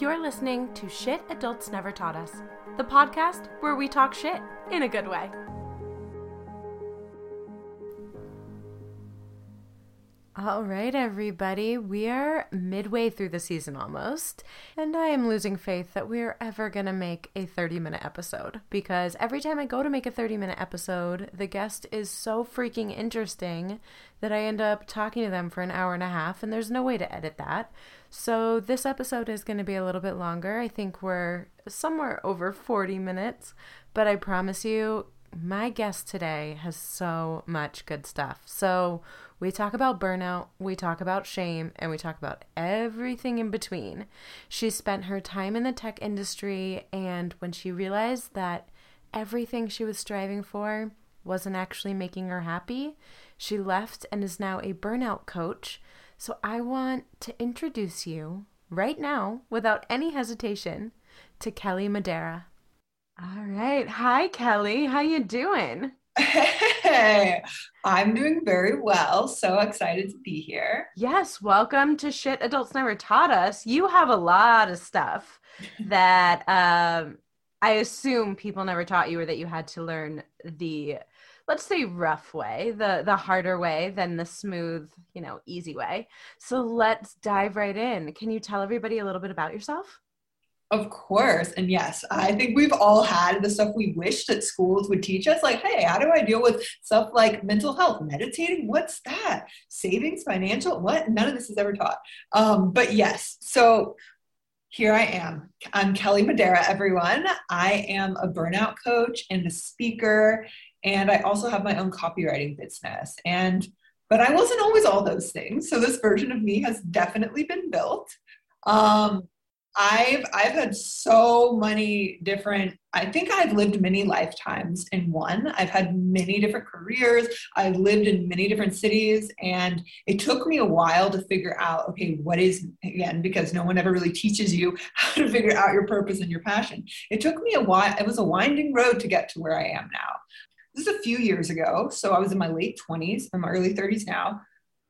You're listening to Shit Adults Never Taught Us, the podcast where we talk shit in a good way. All right, everybody, we are midway through the season almost, and I am losing faith that we are ever going to make a 30 minute episode because every time I go to make a 30 minute episode, the guest is so freaking interesting that I end up talking to them for an hour and a half, and there's no way to edit that. So, this episode is going to be a little bit longer. I think we're somewhere over 40 minutes, but I promise you, my guest today has so much good stuff. So, we talk about burnout, we talk about shame, and we talk about everything in between. She spent her time in the tech industry, and when she realized that everything she was striving for wasn't actually making her happy, she left and is now a burnout coach so I want to introduce you right now, without any hesitation, to Kelly Madera. All right. Hi, Kelly. How you doing? Hey, I'm doing very well. So excited to be here. Yes, welcome to Shit Adults Never Taught Us. You have a lot of stuff that um, I assume people never taught you or that you had to learn the let's say rough way, the the harder way than the smooth, you know, easy way. So let's dive right in. Can you tell everybody a little bit about yourself? Of course. And yes, I think we've all had the stuff we wish that schools would teach us. Like, hey, how do I deal with stuff like mental health? Meditating? What's that? Savings? Financial? What? None of this is ever taught. Um, but yes, so here I am. I'm Kelly Madera, everyone. I am a burnout coach and a speaker and I also have my own copywriting business. And but I wasn't always all those things. So this version of me has definitely been built. Um, I've I've had so many different I think I've lived many lifetimes in one. I've had many different careers. I've lived in many different cities and it took me a while to figure out okay, what is again because no one ever really teaches you how to figure out your purpose and your passion. It took me a while. It was a winding road to get to where I am now this is a few years ago. So I was in my late 20s, I'm early 30s now.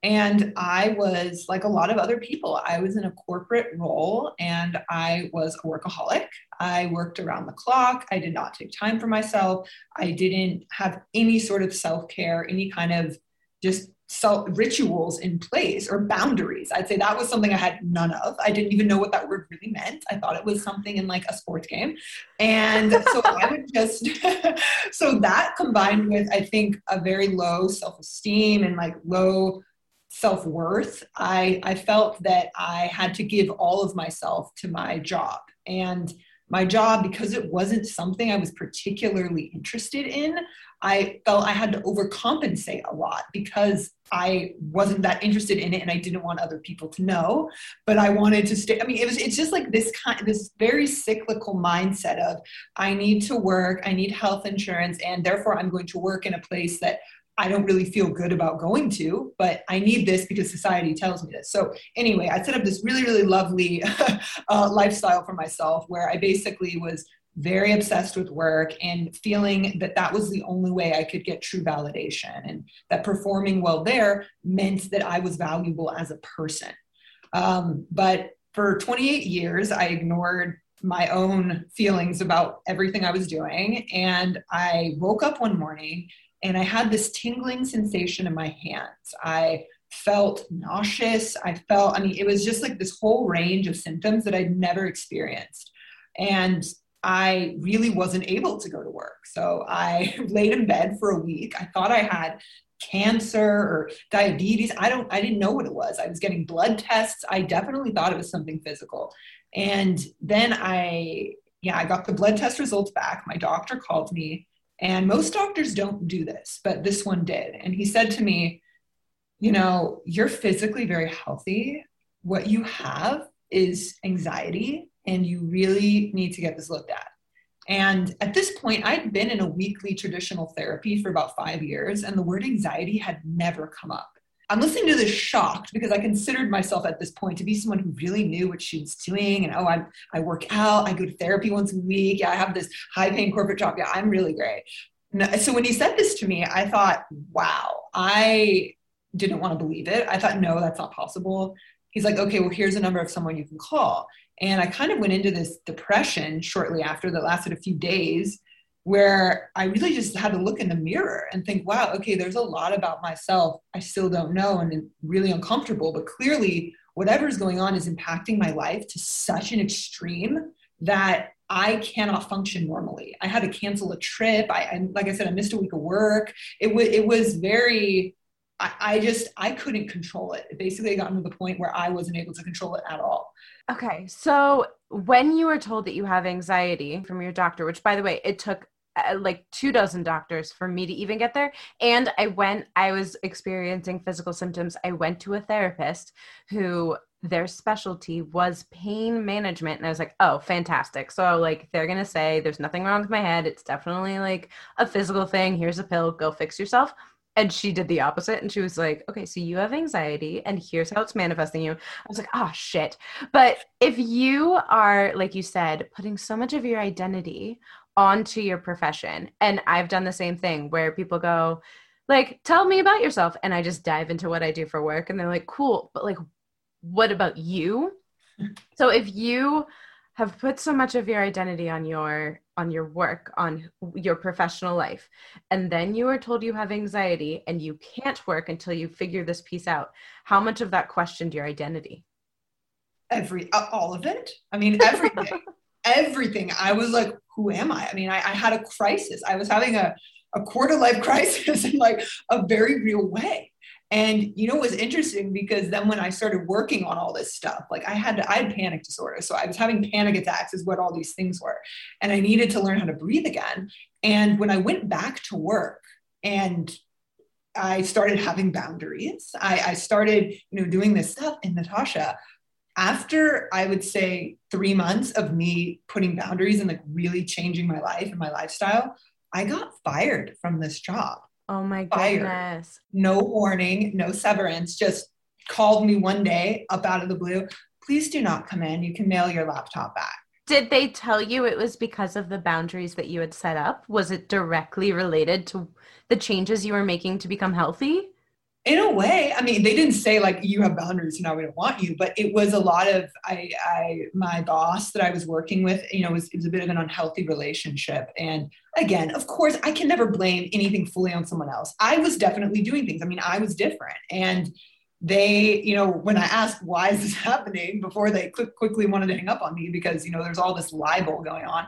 And I was like a lot of other people, I was in a corporate role and I was a workaholic. I worked around the clock. I did not take time for myself. I didn't have any sort of self care, any kind of just self rituals in place or boundaries. I'd say that was something I had none of. I didn't even know what that word really meant. I thought it was something in like a sports game. And so I would just so that combined with I think a very low self-esteem and like low self-worth, I I felt that I had to give all of myself to my job. And my job because it wasn't something I was particularly interested in. I felt I had to overcompensate a lot because I wasn't that interested in it and I didn't want other people to know, but I wanted to stay. I mean, it was it's just like this kind this very cyclical mindset of I need to work, I need health insurance, and therefore I'm going to work in a place that I don't really feel good about going to, but I need this because society tells me this. So, anyway, I set up this really, really lovely uh, lifestyle for myself where I basically was very obsessed with work and feeling that that was the only way I could get true validation and that performing well there meant that I was valuable as a person. Um, but for 28 years, I ignored my own feelings about everything I was doing. And I woke up one morning and I had this tingling sensation in my hands. I felt nauseous. I felt, I mean, it was just like this whole range of symptoms that I'd never experienced. And I really wasn't able to go to work. So I laid in bed for a week. I thought I had cancer or diabetes. I don't I didn't know what it was. I was getting blood tests. I definitely thought it was something physical. And then I yeah, I got the blood test results back. My doctor called me and most doctors don't do this, but this one did. And he said to me, You know, you're physically very healthy. What you have is anxiety, and you really need to get this looked at. And at this point, I'd been in a weekly traditional therapy for about five years, and the word anxiety had never come up. I'm listening to this shocked because I considered myself at this point to be someone who really knew what she was doing. And oh, I, I work out, I go to therapy once a week. Yeah, I have this high paying corporate job. Yeah, I'm really great. So when he said this to me, I thought, wow, I didn't want to believe it. I thought, no, that's not possible. he's like, okay, well, here's a number of someone you can call. And I kind of went into this depression shortly after that lasted a few days where I really just had to look in the mirror and think, wow, okay, there's a lot about myself I still don't know and really uncomfortable, but clearly whatever's going on is impacting my life to such an extreme that I cannot function normally. I had to cancel a trip. I, I like I said, I missed a week of work. It was it was very. I, just I couldn't control it. it basically, got to the point where I wasn't able to control it at all. Okay, so when you were told that you have anxiety from your doctor, which by the way, it took Uh, like two dozen doctors for me to even get there. And I went, I was experiencing physical symptoms. I went to a therapist who their specialty was pain management. And I was like, oh, fantastic. So, like, they're going to say there's nothing wrong with my head. It's definitely like a physical thing. Here's a pill, go fix yourself. And she did the opposite. And she was like, okay, so you have anxiety, and here's how it's manifesting you. I was like, oh, shit. But if you are, like you said, putting so much of your identity onto your profession, and I've done the same thing where people go, like, tell me about yourself. And I just dive into what I do for work. And they're like, cool. But like, what about you? So if you have put so much of your identity on your on your work, on your professional life, and then you are told you have anxiety and you can't work until you figure this piece out, how much of that questioned your identity? Every uh, all of it. I mean, everything. everything. I was like, who am I? I mean, I, I had a crisis. I was having a a quarter life crisis in like a very real way and you know it was interesting because then when I started working on all this stuff, like I had to, I had panic disorder. So I was having panic attacks, is what all these things were. And I needed to learn how to breathe again. And when I went back to work and I started having boundaries, I, I started, you know, doing this stuff. And Natasha, after I would say three months of me putting boundaries and like really changing my life and my lifestyle, I got fired from this job. Oh my goodness. No warning, no severance, just called me one day up out of the blue. Please do not come in. You can mail your laptop back. Did they tell you it was because of the boundaries that you had set up? Was it directly related to the changes you were making to become healthy? In a way i mean they didn't say like you have boundaries so now we don't want you but it was a lot of i i my boss that i was working with you know was it was a bit of an unhealthy relationship. And again of course i can never blame anything fully on someone else. I was definitely doing things. I mean i was different. And they you know when i asked why is this happening before they quick, quickly wanted to hang up on me because you know there's all this libel going on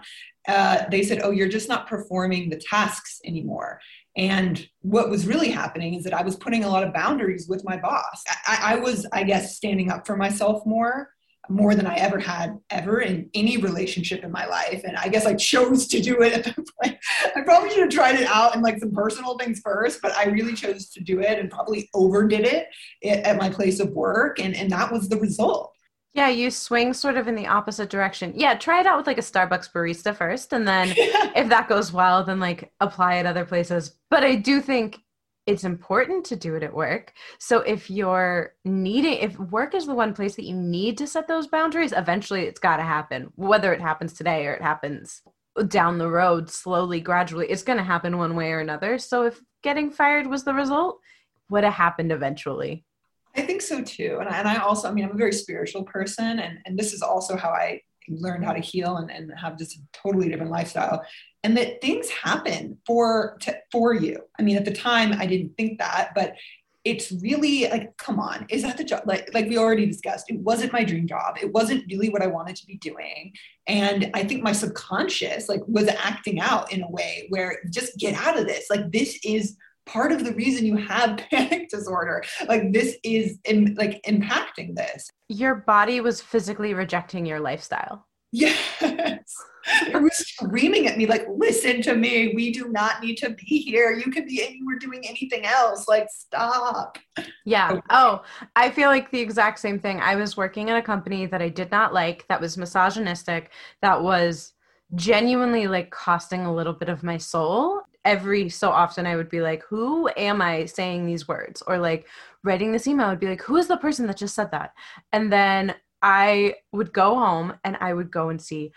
uh, they said oh you're just not performing the tasks anymore and what was really happening is that I was putting a lot of boundaries with my boss. I, I, was, I guess, standing up for myself more, more than I ever had ever in any relationship in my life. And I guess I chose to do it. I probably should have tried it out and like some personal things first, but I really chose to do it and probably overdid it at my place of work. And, and that was the result. Yeah, you swing sort of in the opposite direction. Yeah, try it out with like a Starbucks barista first. And then if that goes well, then like apply it other places. But I do think it's important to do it at work. So if you're needing, if work is the one place that you need to set those boundaries, eventually it's got to happen. Whether it happens today or it happens down the road, slowly, gradually, it's going to happen one way or another. So if getting fired was the result, would have happened eventually. I think so too. And I, and I also, I mean, I'm a very spiritual person, and, and this is also how I learned how to heal and, and have just a totally different lifestyle. And that things happen for to, for you. I mean, at the time, I didn't think that, but it's really like, come on, is that the job? Like, like we already discussed, it wasn't my dream job. It wasn't really what I wanted to be doing. And I think my subconscious like was acting out in a way where just get out of this. Like this is part of the reason you have panic disorder like this is in, like impacting this. Your body was physically rejecting your lifestyle. Yes. It was screaming at me like listen to me we do not need to be here. You could be anywhere doing anything else. Like stop. Yeah. Okay. oh i feel like the exact same thing. I was working in a company that i did not like that was misogynistic that was genuinely like costing a little bit of my soul every so often I would be like, who am I saying these words? Or like writing this email, I would be like, who is the person that just said that? And then I would go home and I would go and see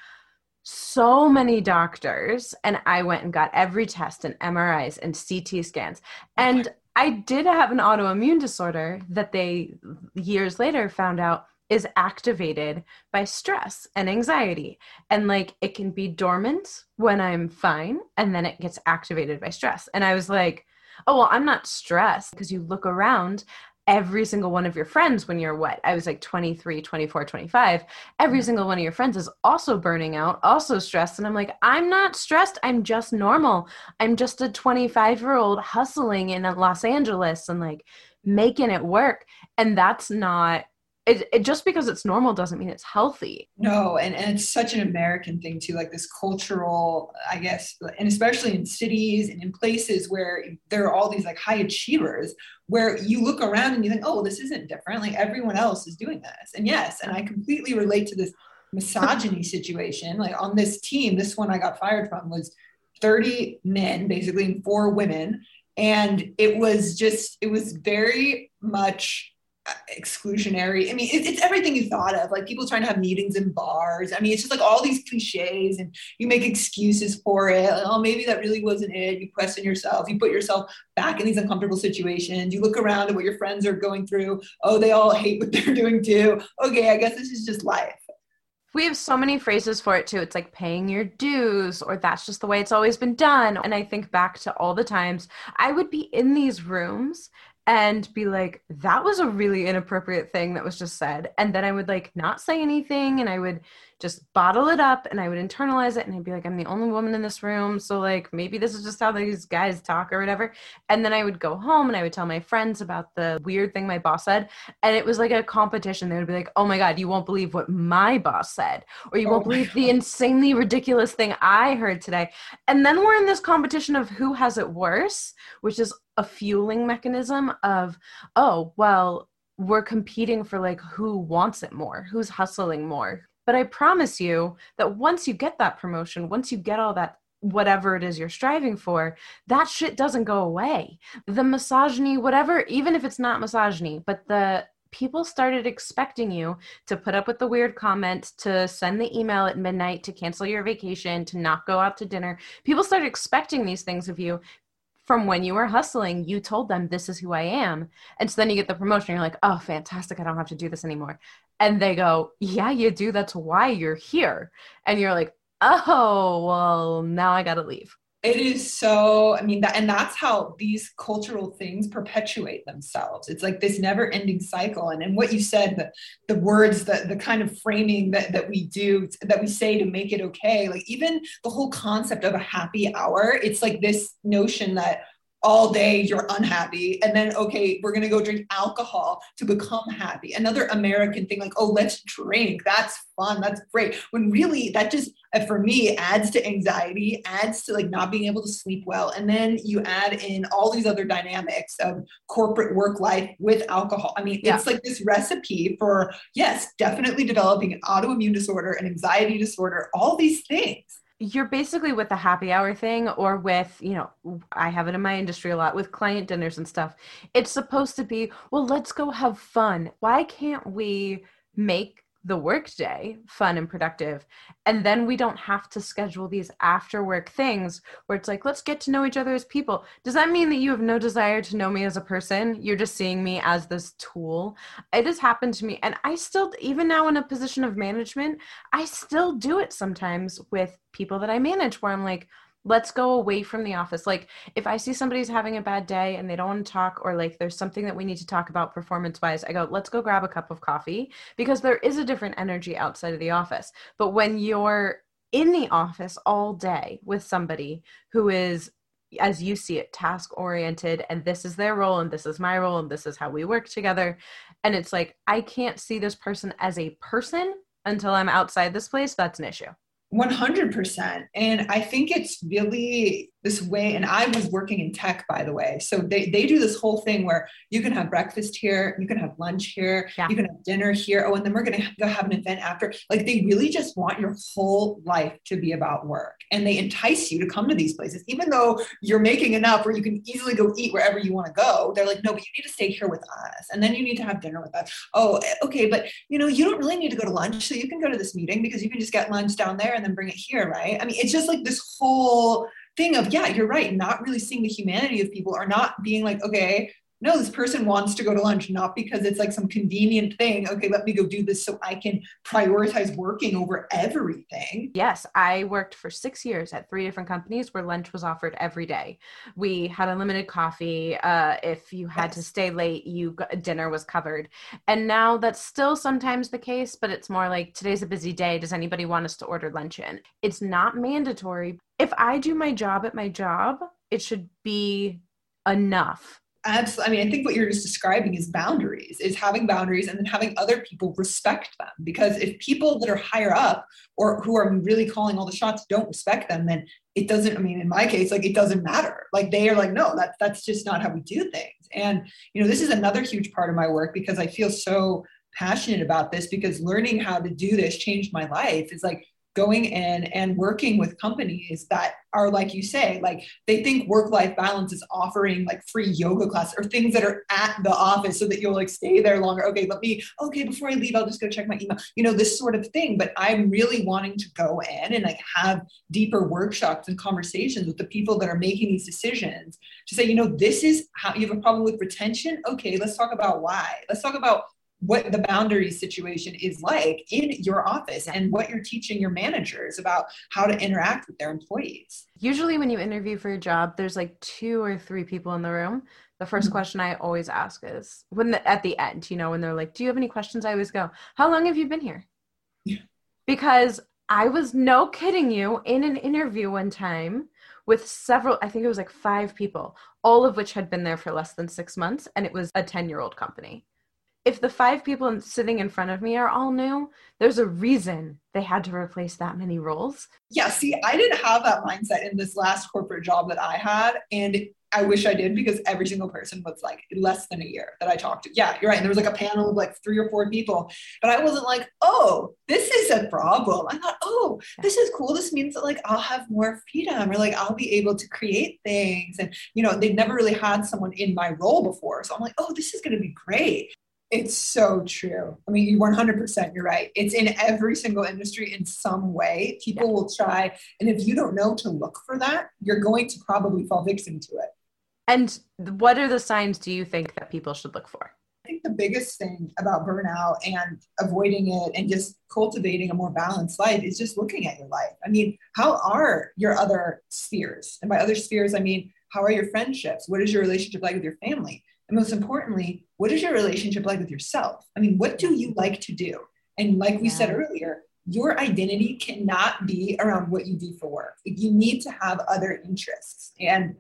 so many doctors and I went and got every test and MRIs and CT scans. And I did have an autoimmune disorder that they years later found out is activated by stress and anxiety. And like it can be dormant when I'm fine, and then it gets activated by stress. And I was like, oh, well, I'm not stressed. Because you look around every single one of your friends when you're what? I was like 23 24 25 every mm-hmm. single one of your friends is also burning out also stressed. And i'm like i'm not stressed. I'm just normal. I'm just a 25 year old hustling in los angeles and like making it work. And that's not it, it, just because it's normal doesn't mean it's healthy. No and, and it's such an american thing too like this cultural i guess and especially in cities and in places where there are all these like high achievers where you look around and you think oh this isn't different like everyone else is doing this. And yes and i completely relate to this misogyny situation like on this team this one i got fired from was 30 men basically and four women and it was just it was very much exclusionary. I mean, it, it's everything you thought of, like people trying to have meetings in bars. I mean, it's just like all these cliches, and you make excuses for it. Like, oh, maybe that really wasn't it. You question yourself. You put yourself back in these uncomfortable situations. You look around at what your friends are going through. Oh, they all hate what they're doing too. Okay, I guess this is just life. We have so many phrases for it too. It's like paying your dues, or that's just the way it's always been done. And I think back to all the times I would be in these rooms and be like that was a really inappropriate thing that was just said. And then i would like not say anything and i would just bottle it up and i would internalize it and i'd be like i'm the only woman in this room so like maybe this is just how these guys talk or whatever and then i would go home and i would tell my friends about the weird thing my boss said and it was like a competition they would be like oh my god you won't believe what my boss said or you oh won't believe god. the insanely ridiculous thing i heard today and then we're in this competition of who has it worse which is a fueling mechanism of oh well we're competing for like who wants it more who's hustling more but i promise you that once you get that promotion once you get all that whatever it is you're striving for that shit doesn't go away the misogyny whatever even if it's not misogyny but the people started expecting you to put up with the weird comments, to send the email at midnight, to cancel your vacation, to not go out to dinner. People started expecting these things of you from when you were hustling, you told them this is who I am. And so then you get the promotion, you're like, oh, fantastic, I don't have to do this anymore. And they go, yeah, you do. That's why you're here. And you're like, oh, well, now I got to leave. It is so, I mean, that, and that's how these cultural things perpetuate themselves. It's like this never ending cycle. And, and what you said, the, the words, the, the kind of framing that, that we do, that we say to make it okay, like even the whole concept of a happy hour, it's like this notion that all day you're unhappy. And then okay we're going to go drink alcohol to become happy. Another american thing like oh let's drink. That's fun. That's great. When really that just uh, for me adds to anxiety adds to like not being able to sleep well. And then you add in all these other dynamics of corporate work life with alcohol. I mean yeah. it's like this recipe for yes definitely developing an autoimmune disorder an anxiety disorder all these things you're basically with the happy hour thing or with you know i have it in my industry a lot with client dinners and stuff. It's supposed to be well let's go have fun. Why can't we make the workday fun and productive. And then we don't have to schedule these after work things where it's like let's get to know each other as people. Does that mean that you have no desire to know me as a person? You're just seeing me as this tool? It has happened to me and i still even now in a position of management i still do it sometimes with people that i manage where i'm like let's go away from the office. Like if i see somebody's having a bad day and they don't want to talk or like there's something that we need to talk about performance wise i go let's go grab a cup of coffee because there is a different energy outside of the office. But when you're in the office all day with somebody who is as you see it task oriented and this is their role and this is my role and this is how we work together and it's like i can't see this person as a person until i'm outside this place that's an issue 100%. And I think it's really this way and i was working in tech by the way. So they, they do this whole thing where you can have breakfast here you can have lunch here yeah. you can have dinner here. Oh and then we're going to go have an event after. Like they really just want your whole life to be about work. And they entice you to come to these places. Even though you're making enough where you can easily go eat wherever you want to go they're like no but you need to stay here with us. And then you need to have dinner with us. Oh eh, okay but you know you don't really need to go to lunch so you can go to this meeting because you can just get lunch down there and then bring it here right? I mean it's just like this whole thing of yeah you're right not really seeing the humanity of people or not being like okay no, this person wants to go to lunch, not because it's like some convenient thing. Okay, let me go do this so I can prioritize working over everything. Yes, I worked for six years at three different companies where lunch was offered every day. We had unlimited coffee. Uh, if you had yes. to stay late, you got, dinner was covered. And now that's still sometimes the case, but it's more like today's a busy day. Does anybody want us to order lunch in? It's not mandatory. If I do my job at my job, it should be enough absolutely. I mean, I think what you're just describing is boundaries, is having boundaries and then having other people respect them. Because if people that are higher up or who are really calling all the shots don't respect them, then it doesn't, I mean, in my case, like it doesn't matter. Like they are like, no, that, that's just not how we do things. And, you know, this is another huge part of my work because I feel so passionate about this because learning how to do this changed my life is like going in and working with companies that are like you say like they think work life balance is offering like free yoga class or things that are at the office so that you'll like stay there longer. Okay let me okay before i leave i'll just go check my email you know this sort of thing. But i'm really wanting to go in and like have deeper workshops and conversations with the people that are making these decisions to say you know this is how you have a problem with retention? Okay let's talk about why. Let's talk about what the boundary situation is like in your office and what you're teaching your managers about how to interact with their employees. Usually, when you interview for a job, there's like two or three people in the room. The 1st mm-hmm. question I always ask is when the, at the end, you know, when they're like, Do you have any questions? I always go, How long have you been here? Yeah. Because I was no kidding you in an interview one time with several, I think it was like five people, all of which had been there for less than six months, and it was a 10 year old company if the five people sitting in front of me are all new, there's a reason they had to replace that many roles. Yeah, see, I didn't have that mindset in this last corporate job that I had. And I wish I did because every single person was like less than a year that I talked to. Yeah, you're right. And there was like a panel of like three or four people, but I wasn't like, oh, this is a problem. I thought, oh, this is cool. This means that like I'll have more freedom or like I'll be able to create things. And, you know, they've never really had someone in my role before. So I'm like, oh, this is going to be great. It's so true. I mean, you 100%, you're right. It's in every single industry in some way. People yeah. will try. And if you don't know to look for that, you're going to probably fall victim to it. And what are the signs do you think that people should look for? I think the biggest thing about burnout and avoiding it and just cultivating a more balanced life is just looking at your life. I mean, how are your other spheres? And by other spheres, I mean, how are your friendships? What is your relationship like with your family? And most importantly, what is your relationship like with yourself? I mean, what do you like to do? And like we yeah. said earlier, your identity cannot be around what you do for work. You need to have other interests. And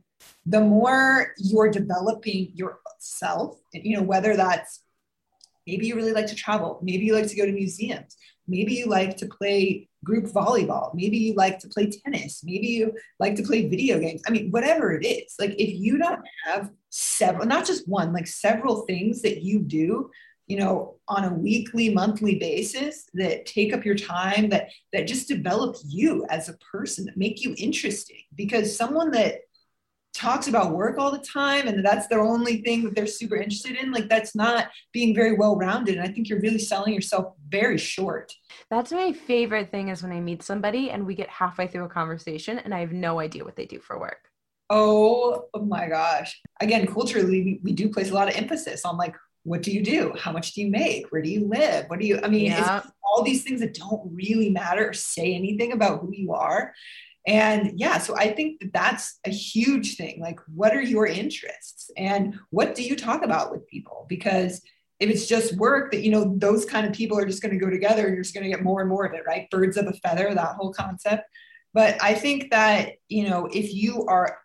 the more you're developing yourself, you know, whether that's maybe you really like to travel, maybe you like to go to museums, maybe you like to play group volleyball. Maybe you like to play tennis. Maybe you like to play video games. I mean, whatever it is, like if you don't have several, not just one, like several things that you do, you know, on a weekly, monthly basis that take up your time, that that just develop you as a person, that make you interesting. Because someone that talks about work all the time and that's their only thing that they're super interested in like that's not being very well rounded and i think you're really selling yourself very short. That's my favorite thing is when i meet somebody and we get halfway through a conversation and i have no idea what they do for work. Oh, oh my gosh. Again culturally we, we do place a lot of emphasis on like what do you do? How much do you make? Where do you live? What do you i mean yeah. all these things that don't really matter or say anything about who you are and yeah, so I think that that's a huge thing. Like, what are your interests and what do you talk about with people? Because if it's just work that, you know, those kind of people are just going to go together and you're just going to get more and more of it, right? Birds of a feather, that whole concept. But I think that, you know, if you are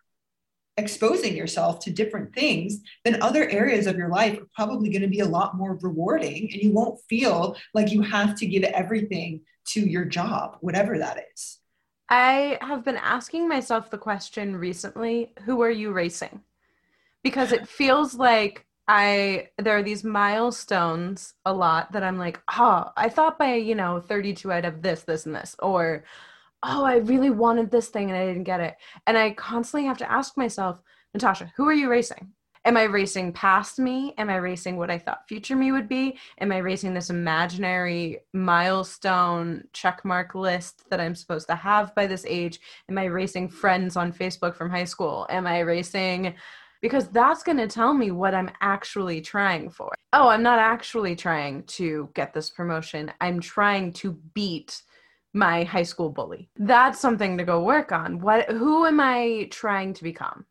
exposing yourself to different things, then other areas of your life are probably going to be a lot more rewarding and you won't feel like you have to give everything to your job, whatever that is. I have been asking myself the question recently who are you racing? Because it feels like I there are these milestones a lot that I'm like, oh, I thought by, you know, 32 I'd have this, this, and this. Or, oh, I really wanted this thing and I didn't get it. And I constantly have to ask myself, Natasha, who are you racing? Am I racing past me? Am I racing what I thought future me would be? Am I racing this imaginary milestone checkmark list that I'm supposed to have by this age? Am I racing friends on Facebook from high school? Am I racing because that's going to tell me what I'm actually trying for. Oh, I'm not actually trying to get this promotion. I'm trying to beat my high school bully. That's something to go work on. What who am I trying to become?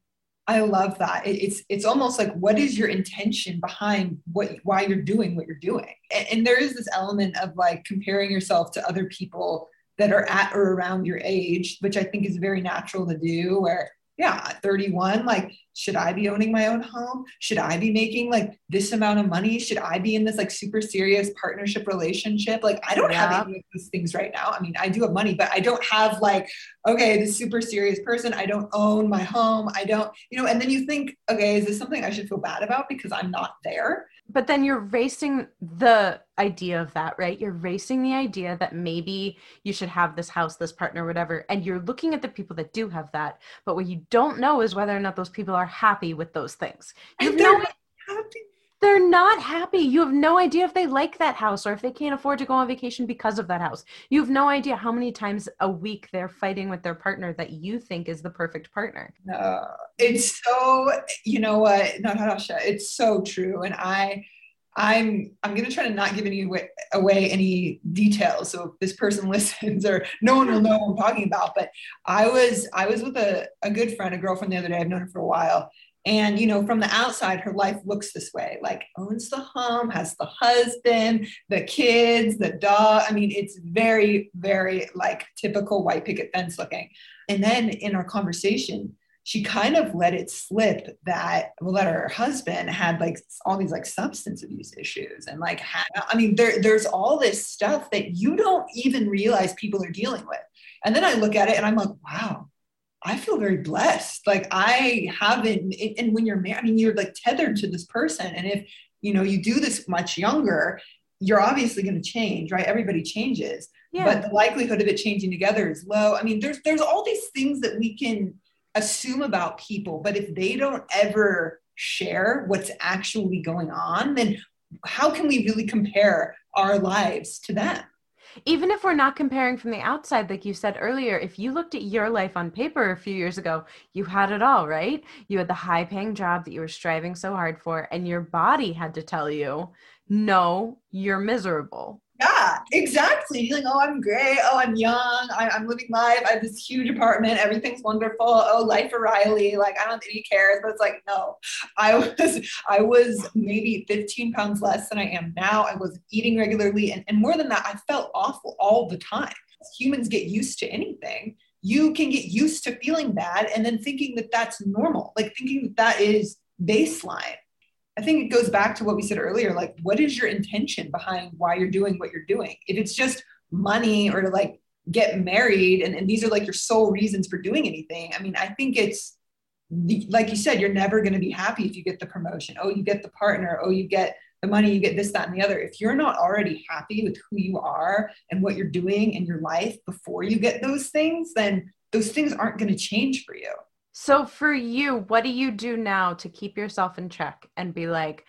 I love that. It, it's it's almost like what is your intention behind what why you're doing what you're doing, and, and there is this element of like comparing yourself to other people that are at or around your age, which I think is very natural to do. Where yeah, 31, like, should I be owning my own home? Should I be making like this amount of money? Should I be in this like super serious partnership relationship? Like, I don't yeah. have any of those things right now. I mean, I do have money, but I don't have like, okay, this super serious person. I don't own my home. I don't, you know, and then you think, okay, is this something I should feel bad about because I'm not there? But then you're racing the idea of that, right? You're racing the idea that maybe you should have this house, this partner, whatever. And you're looking at the people that do have that. But what you don't know is whether or not those people are happy with those things. You have no happy they're not happy. You have no idea if they like that house or if they can't afford to go on vacation because of that house. You have no idea how many times a week they're fighting with their partner that you think is the perfect partner. No, it's so, you know what, Natasha, it's so true. And I, I'm I'm gonna try to not give any away, away, any details. So if this person listens, or no one will know what I'm talking about. But I was I was with a, a good friend, a girlfriend the other day. I've known her for a while, and, you know, from the outside, her life looks this way like owns the home, has the husband, the kids, the dog. I mean, it's very, very like typical white picket fence looking. And then in our conversation, she kind of let it slip that well that her husband had like all these like substance abuse issues and like had, i mean there, there's all this stuff that you don't even realize people are dealing with and then i look at it and i'm like wow I feel very blessed. Like I haven't, and when you're married, I mean, you're like tethered to this person. And if, you know, you do this much younger, you're obviously going to change, right? Everybody changes, yeah. but the likelihood of it changing together is low. I mean, there's, there's all these things that we can assume about people, but if they don't ever share what's actually going on, then how can we really compare our lives to them? Even if we're not comparing from the outside, like you said earlier, if you looked at your life on paper a few years ago, you had it all, right? You had the high paying job that you were striving so hard for, and your body had to tell you, no, you're miserable. Yeah, exactly. You're like, oh, I'm great. Oh, I'm young. I, am living life. I have this huge apartment. Everything's wonderful. Oh, life O'Reilly. Like, I don't think he cares. But it's like, no, I was, I was maybe 15 pounds less than I am now. I was eating regularly. And, and more than that, I felt awful all the time. Humans get used to anything. You can get used to feeling bad and then thinking that that's normal, like thinking that that is baseline. I think it goes back to what we said earlier like, what is your intention behind why you're doing what you're doing? If it's just money or to like get married and, and these are like your sole reasons for doing anything, I mean, I think it's like you said, you're never going to be happy if you get the promotion. Oh, you get the partner. Oh, you get the money, you get this, that, and the other. If you're not already happy with who you are and what you're doing in your life before you get those things, then those things aren't going to change for you. So for you, what do you do now to keep yourself in check and be like,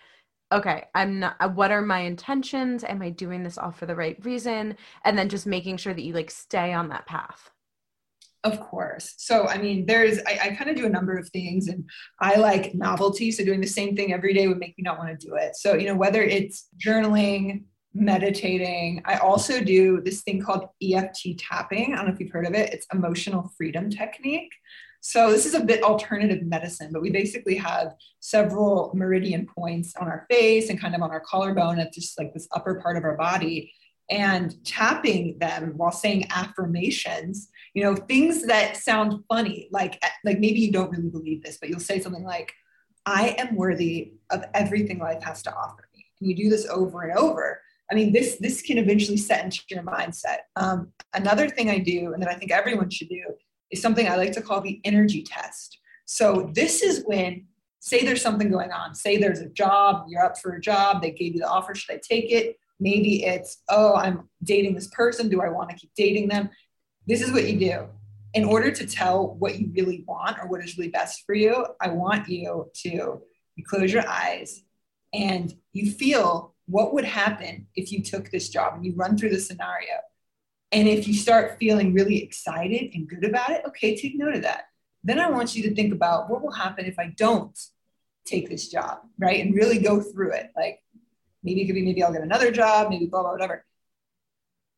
okay, I'm not uh, what are my intentions? Am I doing this all for the right reason? And then just making sure that you like stay on that path. Of course. So, I mean, there's, I, I kind of do a number of things and I like novelty. So, doing the same thing every day would make me not want to do it. So, you know, whether it's journaling, meditating, I also do this thing called EFT tapping. I don't know if you've heard of it, it's emotional freedom technique. So this is a bit alternative medicine, but we basically have several meridian points on our face and kind of on our collarbone at just like this upper part of our body and tapping them while saying affirmations you know things that sound funny like like maybe you don't really believe this but you'll say something like i am worthy of everything life has to offer me. And you do this over and over. I mean this this can eventually set into your mindset. Um, another thing i do and that i think everyone should do is something I like to call the energy test. So this is when, say there's something going on, say there's a job, you're up for a job, they gave you the offer, should I take it? Maybe it's, oh, I'm dating this person, do I want to keep dating them? This is what you do. In order to tell what you really want or what is really best for you, I want you to you close your eyes, and you feel what would happen if you took this job and you run through the scenario. And if you start feeling really excited and good about it, okay, take note of that. Then I want you to think about what will happen if I don't take this job, right? And really go through it. Like maybe it could be maybe I'll get another job, maybe blah, blah, whatever.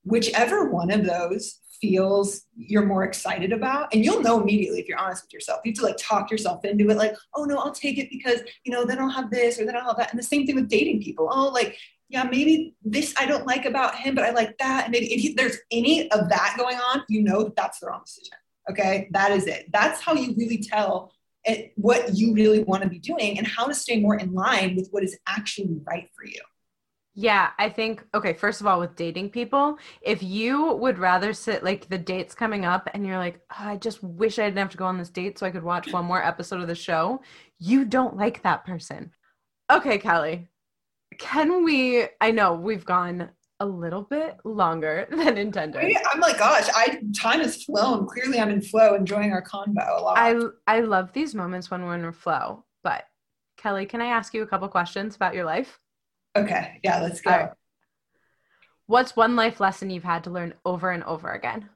Whichever one of those feels you're more excited about, and you'll know immediately if you're honest with yourself. You have to like talk yourself into it, like, oh no, I'll take it because you know, then I'll have this or then I'll have that. And the same thing with dating people. Oh, like, yeah, maybe this I don't like about him, but I like that. And maybe if there's any of that going on, you know that that's the wrong decision. Okay, that is it. That's how you really tell it, what you really want to be doing and how to stay more in line with what is actually right for you. Yeah, I think, okay, first of all, with dating people, if you would rather sit like the date's coming up and you're like, oh, I just wish I didn't have to go on this date so I could watch one more episode of the show, you don't like that person. Okay, Kelly, can we? I know we've gone a little bit longer than intended. I'm like, gosh, I time has flown. Clearly, I'm in flow, enjoying our convo a lot. I I love these moments when we're in flow. But Kelly, can I ask you a couple questions about your life? Okay, yeah, let's go. Right. What's one life lesson you've had to learn over and over again?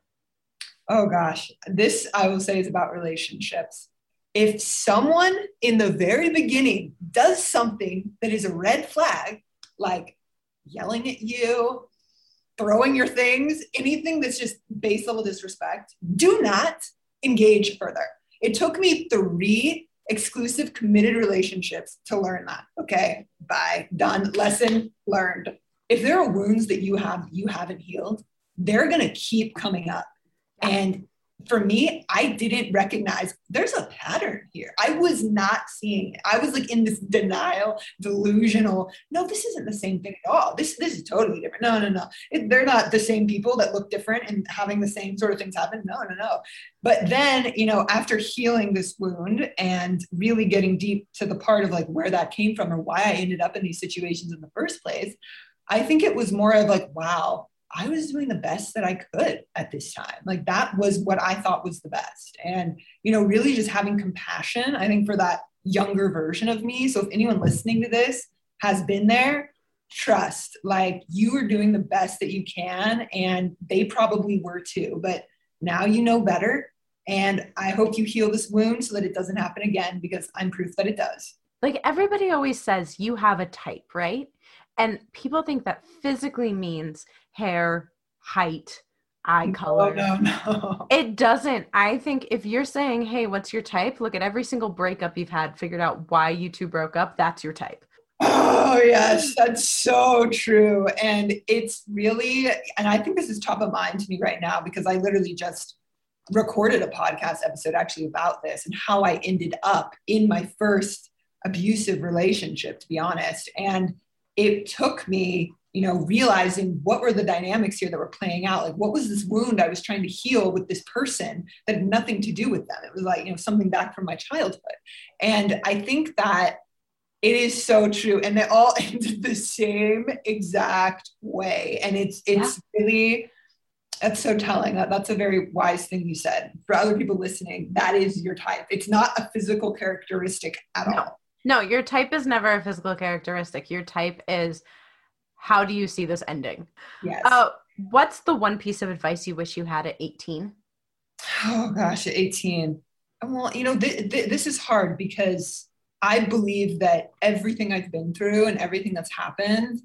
Oh gosh, this I will say is about relationships. If someone in the very beginning does something that is a red flag, like yelling at you, throwing your things, anything that's just base level disrespect, do not engage further. It took me three exclusive committed relationships to learn that. Okay, bye, done, lesson learned. If there are wounds that you have you haven't healed, they're going to keep coming up. And for me, I didn't recognize there's a pattern here. I was not seeing it. I was like in this denial, delusional. No, this isn't the same thing at all. This this is totally different. No, no, no. It, they're not the same people that look different and having the same sort of things happen. No, no, no. But then, you know, after healing this wound and really getting deep to the part of like where that came from or why I ended up in these situations in the first place, I think it was more of like, wow, I was doing the best that I could at this time. Like that was what I thought was the best. And, you know, really just having compassion, I think, for that younger version of me. So if anyone listening to this has been there, trust like you are doing the best that you can. And they probably were too. But now you know better. And I hope you heal this wound so that it doesn't happen again because I'm proof that it does. Like everybody always says, you have a type, right? And people think that physically means hair, height, eye color. No, no, no. It doesn't. I think if you're saying, hey, what's your type? Look at every single breakup you've had, figured out why you two broke up. That's your type. Oh, yes, that's so true. And it's really, and I think this is top of mind to me right now because I literally just recorded a podcast episode actually about this and how I ended up in my first abusive relationship, to be honest. And it took me you know realizing what were the dynamics here that were playing out. Like what was this wound i was trying to heal with this person that had nothing to do with them? It was like you know something back from my childhood. And i think that it is so true. And they all ended the same exact way. And it's it's yeah. really that's so telling. That that's a very wise thing you said. For other people listening that is your type. It's not a physical characteristic at no. all no, your type is never a physical characteristic. Your type is how do you see this ending? Yes. Uh, what's the one piece of advice you wish you had at 18? Oh gosh, at 18. Well, you know, th- th- this is hard because I believe that everything I've been through and everything that's happened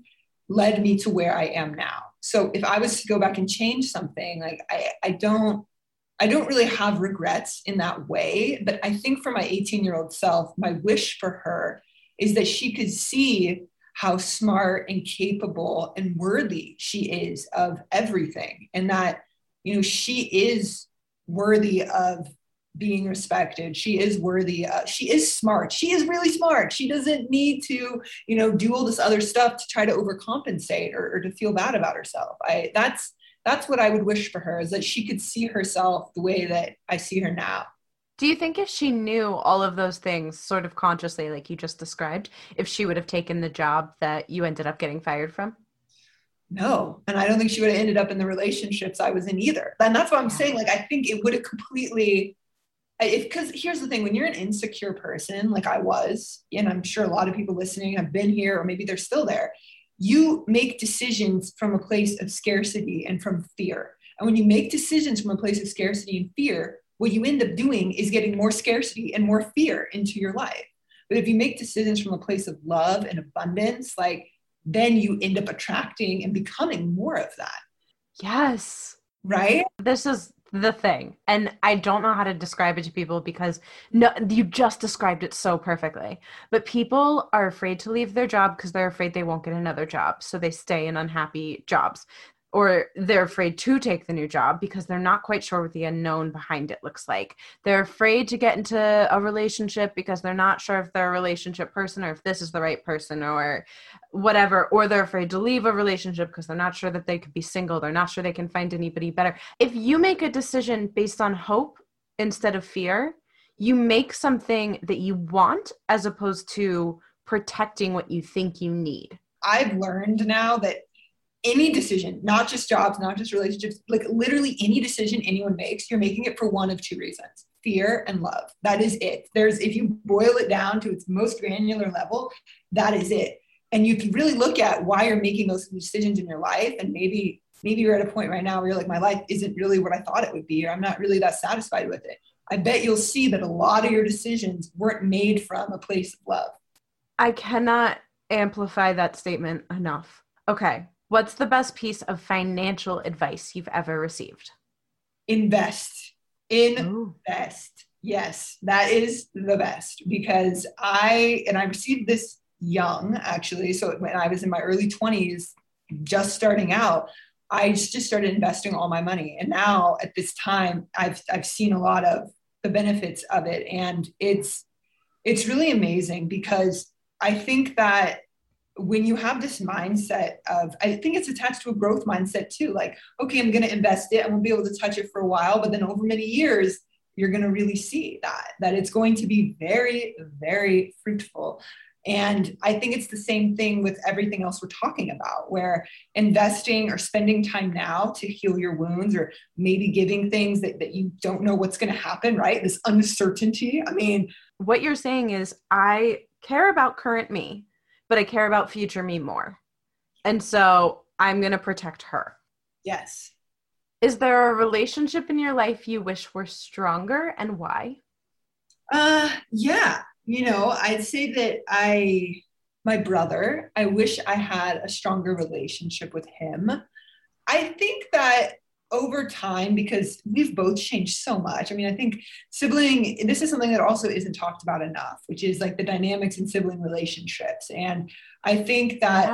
led me to where I am now. So if I was to go back and change something, like I, I don't I don't really have regrets in that way, but I think for my 18 year old self, my wish for her is that she could see how smart and capable and worthy she is of everything and that you know she is worthy of being respected. She is worthy of, she is smart. She is really smart. She doesn't need to you know do all this other stuff to try to overcompensate or, or to feel bad about herself. I that's that's what I would wish for her is that she could see herself the way that I see her now. Do you think if she knew all of those things sort of consciously, like you just described, if she would have taken the job that you ended up getting fired from? No. And I don't think she would have ended up in the relationships I was in either. And that's what I'm saying. Like, I think it would have completely, if because here's the thing when you're an insecure person like i was and i'm sure a lot of people listening have been here or maybe they're still there you make decisions from a place of scarcity and from fear. And when you make decisions from a place of scarcity and fear what you end up doing is getting more scarcity and more fear into your life. But if you make decisions from a place of love and abundance like then you end up attracting and becoming more of that. Yes. Right? This is the thing. And i don't know how to describe it to people because no you just described it so perfectly. But people are afraid to leave their job because they're afraid they won't get another job. So they stay in unhappy jobs or they're afraid to take the new job because they're not quite sure what the unknown behind it looks like. They're afraid to get into a relationship because they're not sure if they're a relationship person or if this is the right person or whatever. Or they're afraid to leave a relationship because they're not sure that they could be single. They're not sure they can find anybody better. If you make a decision based on hope instead of fear, you make something that you want as opposed to protecting what you think you need. I've learned now that any decision, not just jobs, not just relationships, like literally any decision anyone makes, you're making it for one of two reasons fear and love. That is it. There's, if you boil it down to its most granular level, that is it. And you can really look at why you're making those decisions in your life. And maybe, maybe you're at a point right now where you're like, my life isn't really what I thought it would be, or I'm not really that satisfied with it. I bet you'll see that a lot of your decisions weren't made from a place of love. I cannot amplify that statement enough. Okay, What's the best piece of financial advice you've ever received? Invest. Invest. Yes, that is the best because I, and I received this young actually. So when I was in my early 20s, just starting out, I just started investing all my money. And now at this time, I've, I've seen a lot of the benefits of it. And it's, it's really amazing because I think that when you have this mindset of i think it's attached to a growth mindset too like okay i'm going to invest it i won't be able to touch it for a while but then over many years you're going to really see that that it's going to be very very fruitful. And i think it's the same thing with everything else we're talking about where investing or spending time now to heal your wounds or maybe giving things that, that you don't know what's going to happen right? This uncertainty. I mean what you're saying is i care about current me but I care about future me more. And so I'm going to protect her. Yes. Is there a relationship in your life you wish were stronger and why? Uh yeah, you know, I'd say that I my brother, I wish I had a stronger relationship with him. I think that over time because we've both changed so much. I mean, I think sibling, this is something that also isn't talked about enough, which is like the dynamics in sibling relationships. And I think that,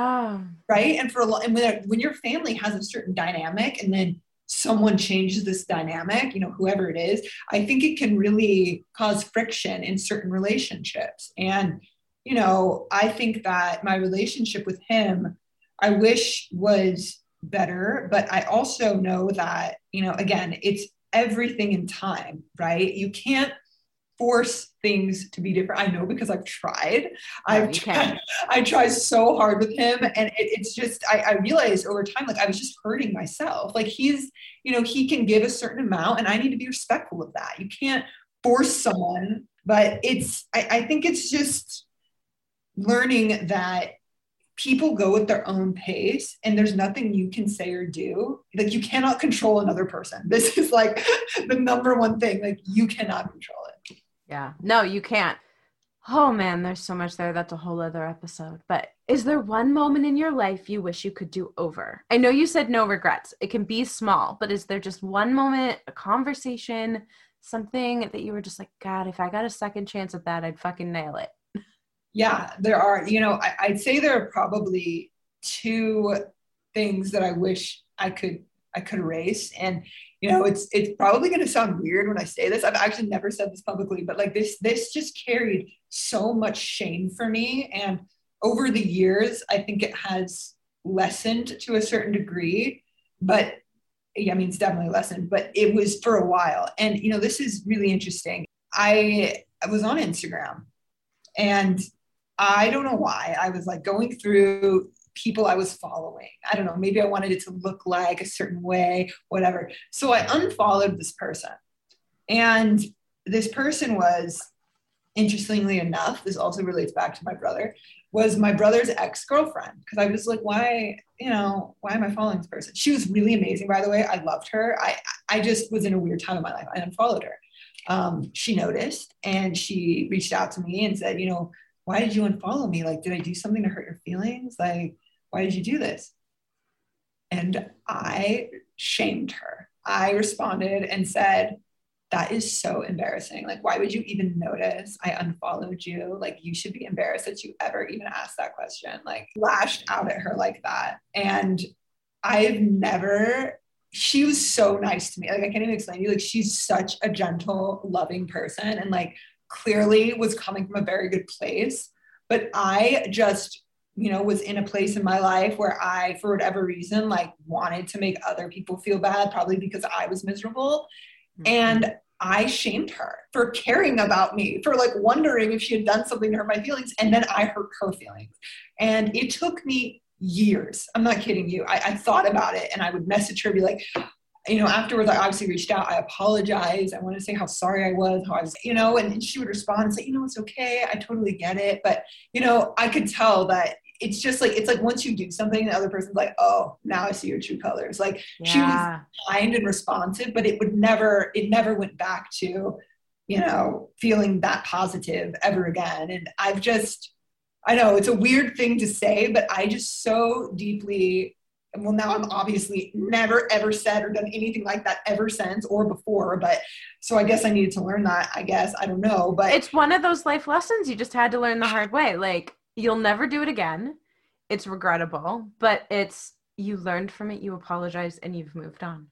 right. And for a lot, and when, when your family has a certain dynamic and then someone changes this dynamic, you know, whoever it is, I think it can really cause friction in certain relationships. And, you know, I think that my relationship with him, I wish was better but i also know that you know again it's everything in time right? You can't force things to be different. I know because i've tried. I've tried i tried so hard with him and it, it's just I, I realized over time like i was just hurting myself. Like he's you know he can give a certain amount and i need to be respectful of that. You can't force someone but it's I, I think it's just learning that people go at their own pace and there's nothing you can say or do. Like you cannot control another person. This is like the number one thing. Like you cannot control it. Yeah. No you can't. Oh man there's so much there. That's a whole other episode. But is there one moment in your life you wish you could do over? I know you said no regrets. It can be small but is there just one moment a conversation something that you were just like god if i got a second chance at that i'd fucking nail it yeah, there are, you know, I, I'd say there are probably two things that I wish I could I could erase. And you know, it's it's probably going to sound weird when I say this. I've actually never said this publicly, but like this this just carried so much shame for me. And over the years, I think it has lessened to a certain degree. But yeah, I mean, it's definitely lessened. But it was for a while. And you know, this is really interesting. I I was on Instagram, and I don't know why. I was like going through people I was following. I don't know, maybe I wanted it to look like a certain way, whatever. So I unfollowed this person. And this person was, interestingly enough, this also relates back to my brother, was my brother's ex girlfriend. Because I was like, why, you know, why am I following this person? She was really amazing, by the way. I loved her. I, I just was in a weird time of my life. I unfollowed her. Um, she noticed and she reached out to me and said, you know, why did you unfollow me? Like, did I do something to hurt your feelings? Like, why did you do this? And I shamed her. I responded and said, that is so embarrassing. Like, why would you even notice I unfollowed you? Like, you should be embarrassed that you ever even asked that question. Like, lashed out at her like that. And I've never, she was so nice to me. Like, I can't even explain to you. Like, she's such a gentle, loving person and like clearly was coming from a very good place. But I just, you know, was in a place in my life where I, for whatever reason, like wanted to make other people feel bad, probably because I was miserable. Mm-hmm. And I shamed her for caring about me, for like wondering if she had done something to hurt my feelings. And then I hurt her feelings. And it took me years. I'm not kidding you. I, I thought about it and I would message her, and be like, you know, afterwards, I obviously reached out. I apologized. I want to say how sorry I was, how I was, you know, and she would respond and say, you know, it's okay. I totally get it. But, you know, I could tell that it's just like it's like once you do something the other person's like oh now i see your true colors like yeah. she was kind and responsive but it would never it never went back to you know feeling that positive ever again and i've just i know it's a weird thing to say but i just so deeply well now i'm obviously never ever said or done anything like that ever since or before but so i guess i needed to learn that i guess i don't know but it's one of those life lessons you just had to learn the hard way like You'll never do it again. It's regrettable, but it's you learned from it, you apologize, and you've moved on.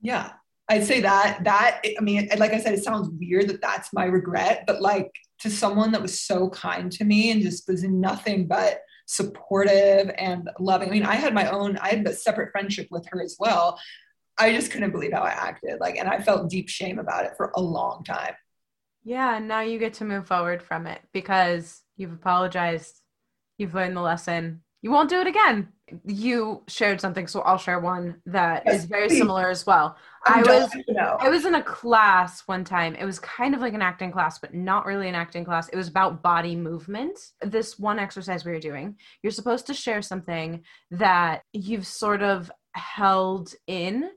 Yeah. I'd say that that I mean, like I said, it sounds weird that that's my regret, but like to someone that was so kind to me and just was nothing but supportive and loving. I mean, I had my own, I had a separate friendship with her as well. I just couldn't believe how I acted. Like, and I felt deep shame about it for a long time. Yeah, and now you get to move forward from it because you've apologized You've learned the lesson. You won't do it again. You shared something, so I'll share one that yes, is very please. similar as well. I'm i was I was in a class one time. It was kind of like an acting class, but not really an acting class. It was about body movement. This one exercise we were doing, you're supposed to share something that you've sort of held in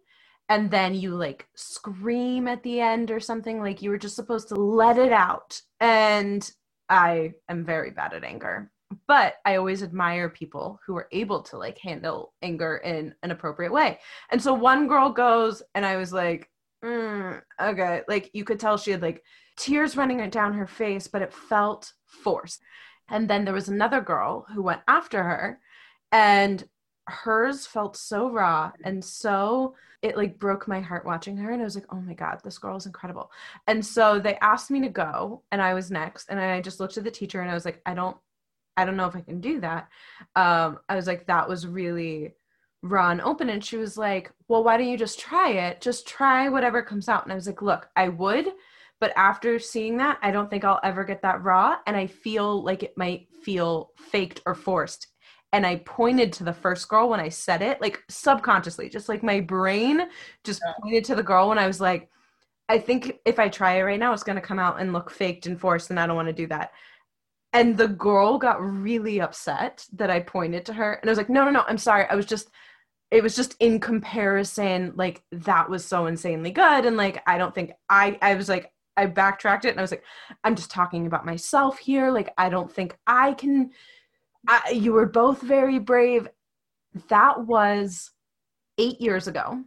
and then you like scream at the end or something like you were just supposed to let it out and i am very bad at anger but I always admire people who are able to like handle anger in an appropriate way. And so one girl goes, and I was like, mm, okay, like you could tell she had like tears running down her face, but it felt forced. And then there was another girl who went after her, and hers felt so raw and so it like broke my heart watching her and i was like oh my god this girl is incredible and so they asked me to go and i was next and i just looked at the teacher and i was like i don't I don't know if I can do that. Um, I was like, that was really raw and open. And she was like, well, why don't you just try it? Just try whatever comes out. And I was like, look, I would, but after seeing that, I don't think I'll ever get that raw. And I feel like it might feel faked or forced. And I pointed to the first girl when I said it, like subconsciously, just like my brain just yeah. pointed to the girl when I was like, I think if I try it right now, it's going to come out and look faked and forced. And I don't want to do that. And the girl got really upset that I pointed to her. And I was like, no, no, no, I'm sorry. I was just, it was just in comparison, like that was so insanely good. And like, I don't think I, I was like, I backtracked it and I was like, I'm just talking about myself here. Like, I don't think I can, I, you were both very brave. That was eight years ago.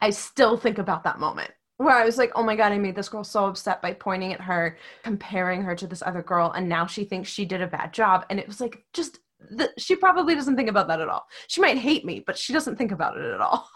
I still think about that moment where I was like, oh my God, I made this girl so upset by pointing at her, comparing her to this other girl, and now she thinks she did a bad job. And it was like, just, the, she probably doesn't think about that at all. She might hate me, but she doesn't think about it at all.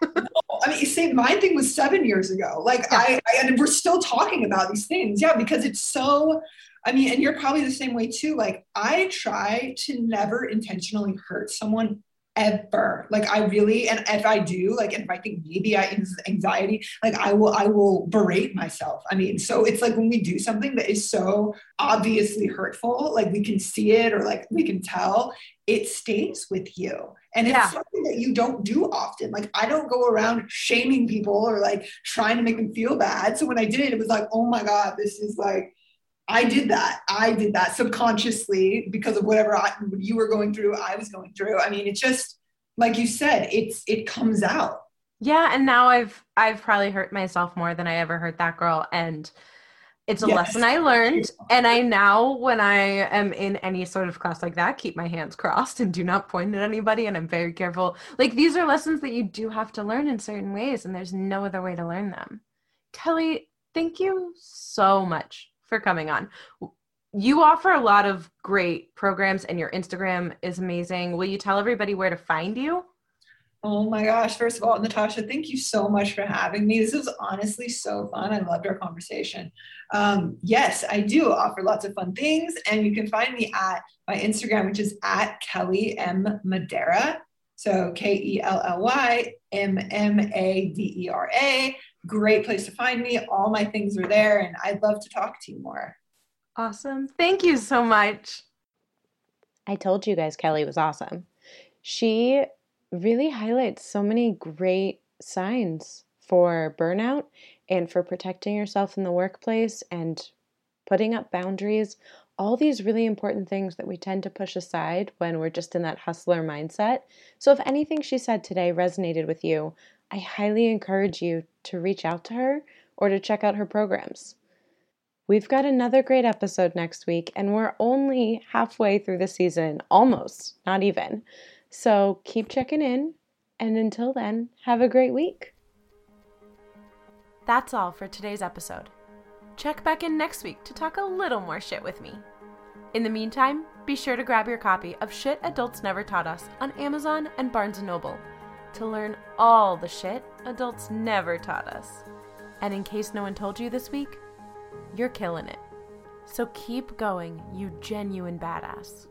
I mean, you see, my thing was seven years ago. Like, yeah. I, I, and we're still talking about these things. Yeah, because it's so, I mean, and you're probably the same way too. Like, I try to never intentionally hurt someone ever. Like I really, and if I do, like, and if I think maybe I in anxiety, like I will, I will berate myself. I mean, so it's like when we do something that is so obviously hurtful, like we can see it or like we can tell, it stays with you. And it's yeah. something that you don't do often. Like I don't go around shaming people or like trying to make them feel bad. So when I did it, it was like, oh my God, this is like I did that. I did that subconsciously because of whatever I, you were going through, I was going through. I mean, it's just like you said, it's it comes out. Yeah, and now I've I've probably hurt myself more than I ever hurt that girl and it's a yes. lesson I learned and I now when I am in any sort of class like that keep my hands crossed and do not point at anybody and I'm very careful. Like these are lessons that you do have to learn in certain ways and there's no other way to learn them. Kelly, thank you so much for coming on. You offer a lot of great programs, and your Instagram is amazing. Will you tell everybody where to find you? Oh my gosh. First of all, Natasha, thank you so much for having me. This was honestly so fun. I loved our conversation. Um, yes, I do offer lots of fun things, and you can find me at my Instagram, which is at Kelly M. Madera. So K E L L Y M M A D E R A great place to find me. All my things are there, and I'd love to talk to you more. Awesome. Thank you so much. I told you guys Kelly was awesome. She really highlights so many great signs for burnout and for protecting yourself in the workplace and putting up boundaries. All these really important things that we tend to push aside when we're just in that hustler mindset. So, if anything she said today resonated with you, I highly encourage you to reach out to her or to check out her programs. We've got another great episode next week, and we're only halfway through the season, almost, not even. So keep checking in, and until then, have a great week. That's all for today's episode. Check back in next week to talk a little more shit with me. In the meantime, be sure to grab your copy of Shit Adults Never Taught Us on Amazon and Barnes & Noble to learn all the shit adults never taught us. And in case no one told you this week, you're killing it. So keep going, you genuine badass.